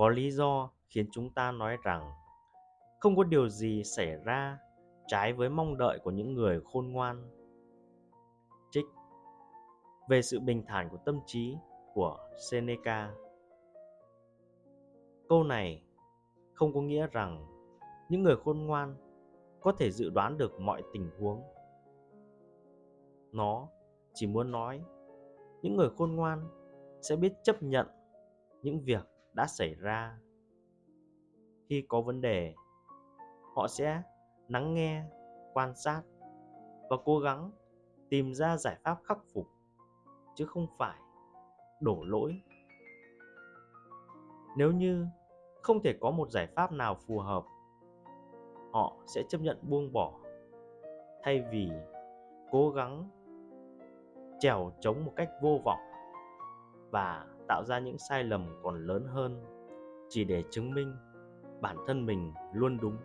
có lý do khiến chúng ta nói rằng không có điều gì xảy ra trái với mong đợi của những người khôn ngoan. Trích. Về sự bình thản của tâm trí của seneca. Câu này không có nghĩa rằng những người khôn ngoan có thể dự đoán được mọi tình huống. Nó chỉ muốn nói những người khôn ngoan sẽ biết chấp nhận những việc đã xảy ra. Khi có vấn đề, họ sẽ lắng nghe, quan sát và cố gắng tìm ra giải pháp khắc phục, chứ không phải đổ lỗi. Nếu như không thể có một giải pháp nào phù hợp, họ sẽ chấp nhận buông bỏ thay vì cố gắng trèo trống một cách vô vọng và tạo ra những sai lầm còn lớn hơn, chỉ để chứng minh bản thân mình luôn đúng.